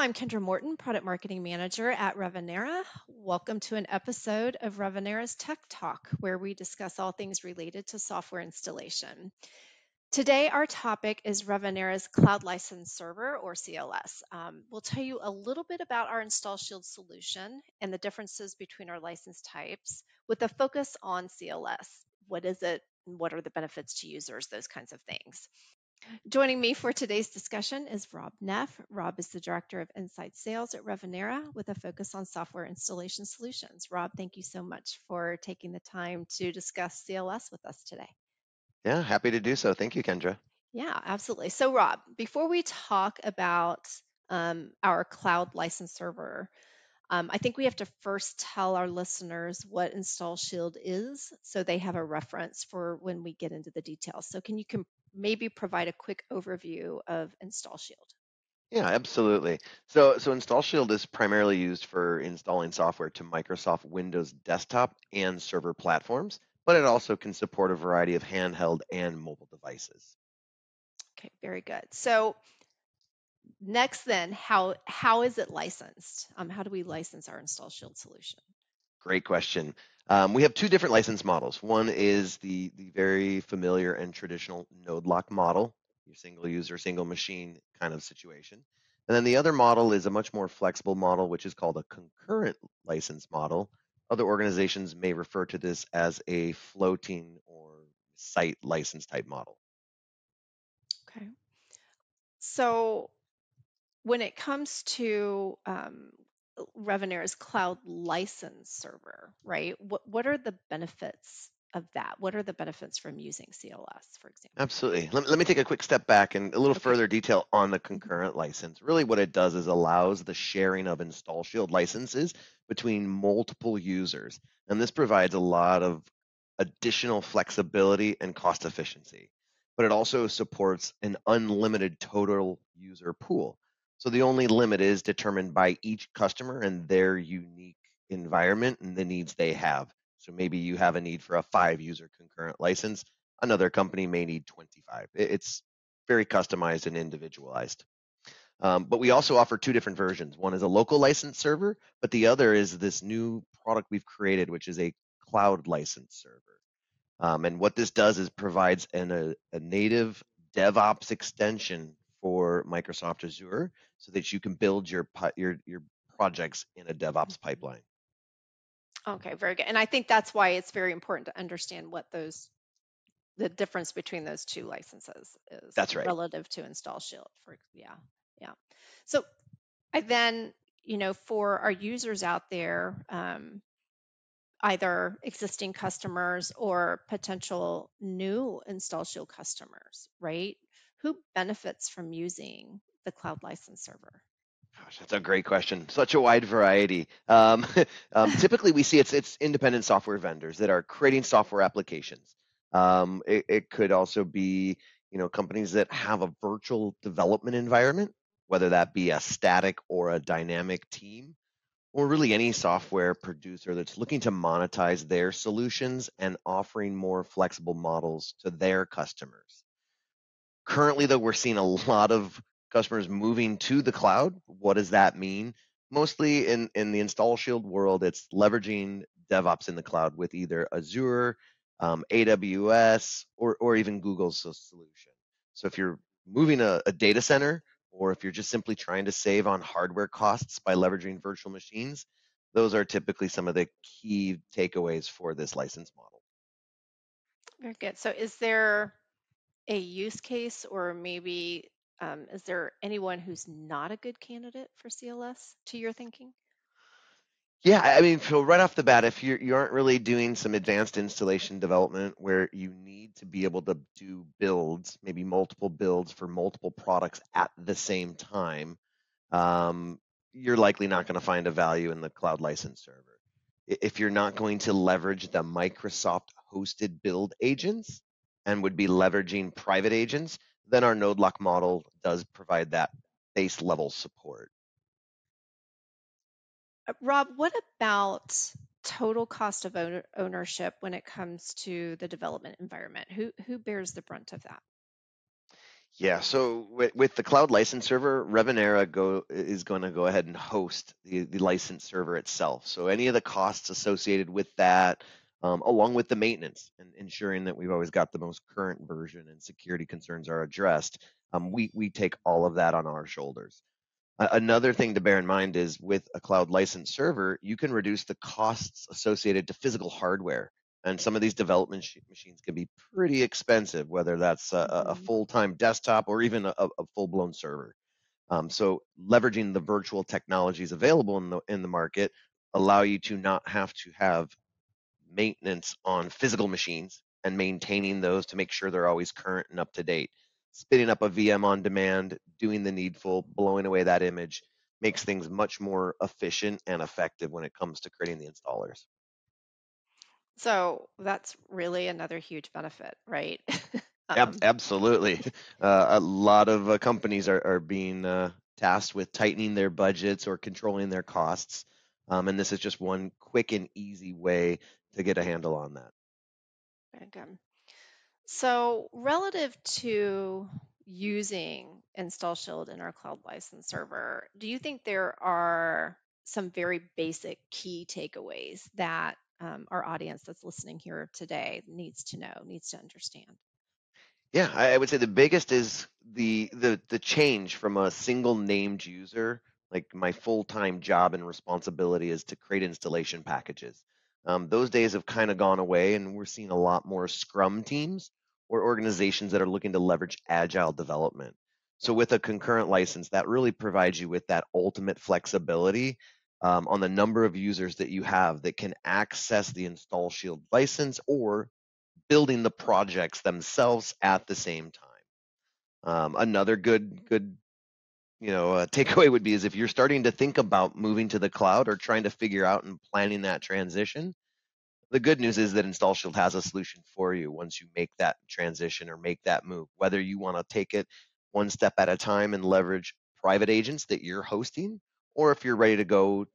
I'm Kendra Morton, Product Marketing Manager at Revenera. Welcome to an episode of Revenera's Tech Talk, where we discuss all things related to software installation. Today, our topic is Revenera's Cloud License Server, or CLS. Um, we'll tell you a little bit about our InstallShield solution and the differences between our license types with a focus on CLS. What is it? What are the benefits to users? Those kinds of things. Joining me for today's discussion is Rob Neff. Rob is the Director of Inside Sales at Revenera with a focus on software installation solutions. Rob, thank you so much for taking the time to discuss CLS with us today. Yeah, happy to do so. Thank you, Kendra. Yeah, absolutely. So, Rob, before we talk about um, our cloud license server, um, I think we have to first tell our listeners what InstallShield is so they have a reference for when we get into the details. So, can you com- maybe provide a quick overview of InstallShield? Yeah, absolutely. So, so InstallShield is primarily used for installing software to Microsoft Windows desktop and server platforms, but it also can support a variety of handheld and mobile devices. Okay, very good. So, next, then, how how is it licensed? Um, how do we license our InstallShield solution? Great question. Um, we have two different license models. One is the, the very familiar and traditional node lock model, your single user, single machine kind of situation. And then the other model is a much more flexible model, which is called a concurrent license model. Other organizations may refer to this as a floating or site license type model. Okay. So when it comes to um, Revenera's cloud license server, right? What what are the benefits of that? What are the benefits from using CLS, for example? Absolutely. Let, let me take a quick step back and a little okay. further detail on the concurrent license. Really, what it does is allows the sharing of InstallShield licenses between multiple users, and this provides a lot of additional flexibility and cost efficiency. But it also supports an unlimited total user pool. So the only limit is determined by each customer and their unique environment and the needs they have. So maybe you have a need for a five user concurrent license. Another company may need 25. It's very customized and individualized. Um, but we also offer two different versions. One is a local license server, but the other is this new product we've created, which is a cloud license server. Um, and what this does is provides an, a, a native DevOps extension for Microsoft Azure so that you can build your your your projects in a DevOps mm-hmm. pipeline. Okay, very good. And I think that's why it's very important to understand what those the difference between those two licenses is. That's right. Relative to InstallShield. For yeah, yeah. So I then you know for our users out there. Um, either existing customers or potential new InstallShield customers right who benefits from using the cloud license server? Gosh, that's a great question. Such a wide variety. Um, um, typically, we see it's it's independent software vendors that are creating software applications. Um, it, it could also be you know companies that have a virtual development environment, whether that be a static or a dynamic team, or really any software producer that's looking to monetize their solutions and offering more flexible models to their customers. Currently, though, we're seeing a lot of customers moving to the cloud. What does that mean? Mostly in, in the InstallShield world, it's leveraging DevOps in the cloud with either Azure, um, AWS, or, or even Google's solution. So if you're moving a, a data center, or if you're just simply trying to save on hardware costs by leveraging virtual machines, those are typically some of the key takeaways for this license model. Very good. So is there a use case or maybe um, is there anyone who's not a good candidate for CLS to your thinking? Yeah, I mean, so right off the bat, if you're, you aren't really doing some advanced installation development where you need to be able to do builds, maybe multiple builds for multiple products at the same time, um, you're likely not going to find a value in the cloud license server. If you're not going to leverage the Microsoft hosted build agents, and would be leveraging private agents, then our node lock model does provide that base level support. Uh, Rob, what about total cost of ownership when it comes to the development environment? Who who bears the brunt of that? Yeah, so with, with the cloud license server, Revenera go is going to go ahead and host the, the license server itself. So any of the costs associated with that, um, along with the maintenance and ensuring that we've always got the most current version and security concerns are addressed, um, we we take all of that on our shoulders. Another thing to bear in mind is with a cloud license server, you can reduce the costs associated to physical hardware and some of these development machines can be pretty expensive, whether that's a, a Mhm. full-time desktop or even a, a full-blown server. Um, so leveraging the virtual technologies available in the in the market allow you to not have to have maintenance on physical machines and maintaining those to make sure they're always current and up to date. Spinning up a VM on demand, doing the needful, blowing away that image makes things much more efficient and effective when it comes to creating the installers. So that's really another huge benefit, right? Ab- um, absolutely. Uh, a lot of uh, companies are, are being uh, tasked with tightening their budgets or controlling their costs. Um, and this is just one quick and easy way to get a handle on that. very good. So relative to using InstallShield in our cloud license server, do you think there are some very basic key takeaways that um, our audience that's listening here today needs to know, needs to understand? Yeah, I, I would say the biggest is the the the change from a single named user. Like my full-time job and responsibility is to create installation packages. Um, those days have kind of gone away, and we're seeing a lot more Scrum teams or organizations that are looking to leverage agile development. So with a concurrent license, that really provides you with that ultimate flexibility um, on the number of users that you have that can access the InstallShield license or building the projects themselves at the same time. Um, another good good you know uh, takeaway would be is if you're starting to think about moving to the cloud or trying to figure out and planning that transition, the good news is that InstallShield has a solution for you once you make that transition or make that move. Whether you want to take it one step at a time and leverage private agents that you're hosting, or if you're ready to go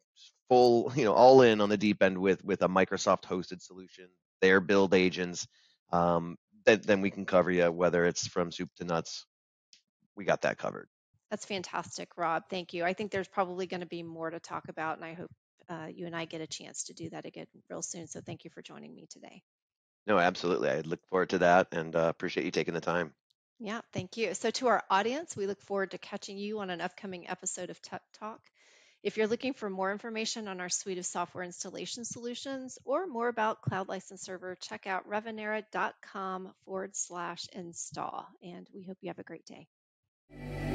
full, you know, all in on the deep end with with a Microsoft hosted solution, their build agents, um, then, then we can cover you whether it's from soup to nuts. We got that covered. That's fantastic, Rob. Thank you. I think there's probably going to be more to talk about, and I hope uh, you and I get a chance to do that again real soon. So thank you for joining me today. No, absolutely. I look forward to that and uh, appreciate you taking the time. Yeah, thank you. So, to our audience, we look forward to catching you on an upcoming episode of Tech Talk. If you're looking for more information on our suite of software installation solutions or more about Cloud License Server, check out revenera.com forward slash install. And we hope you have a great day.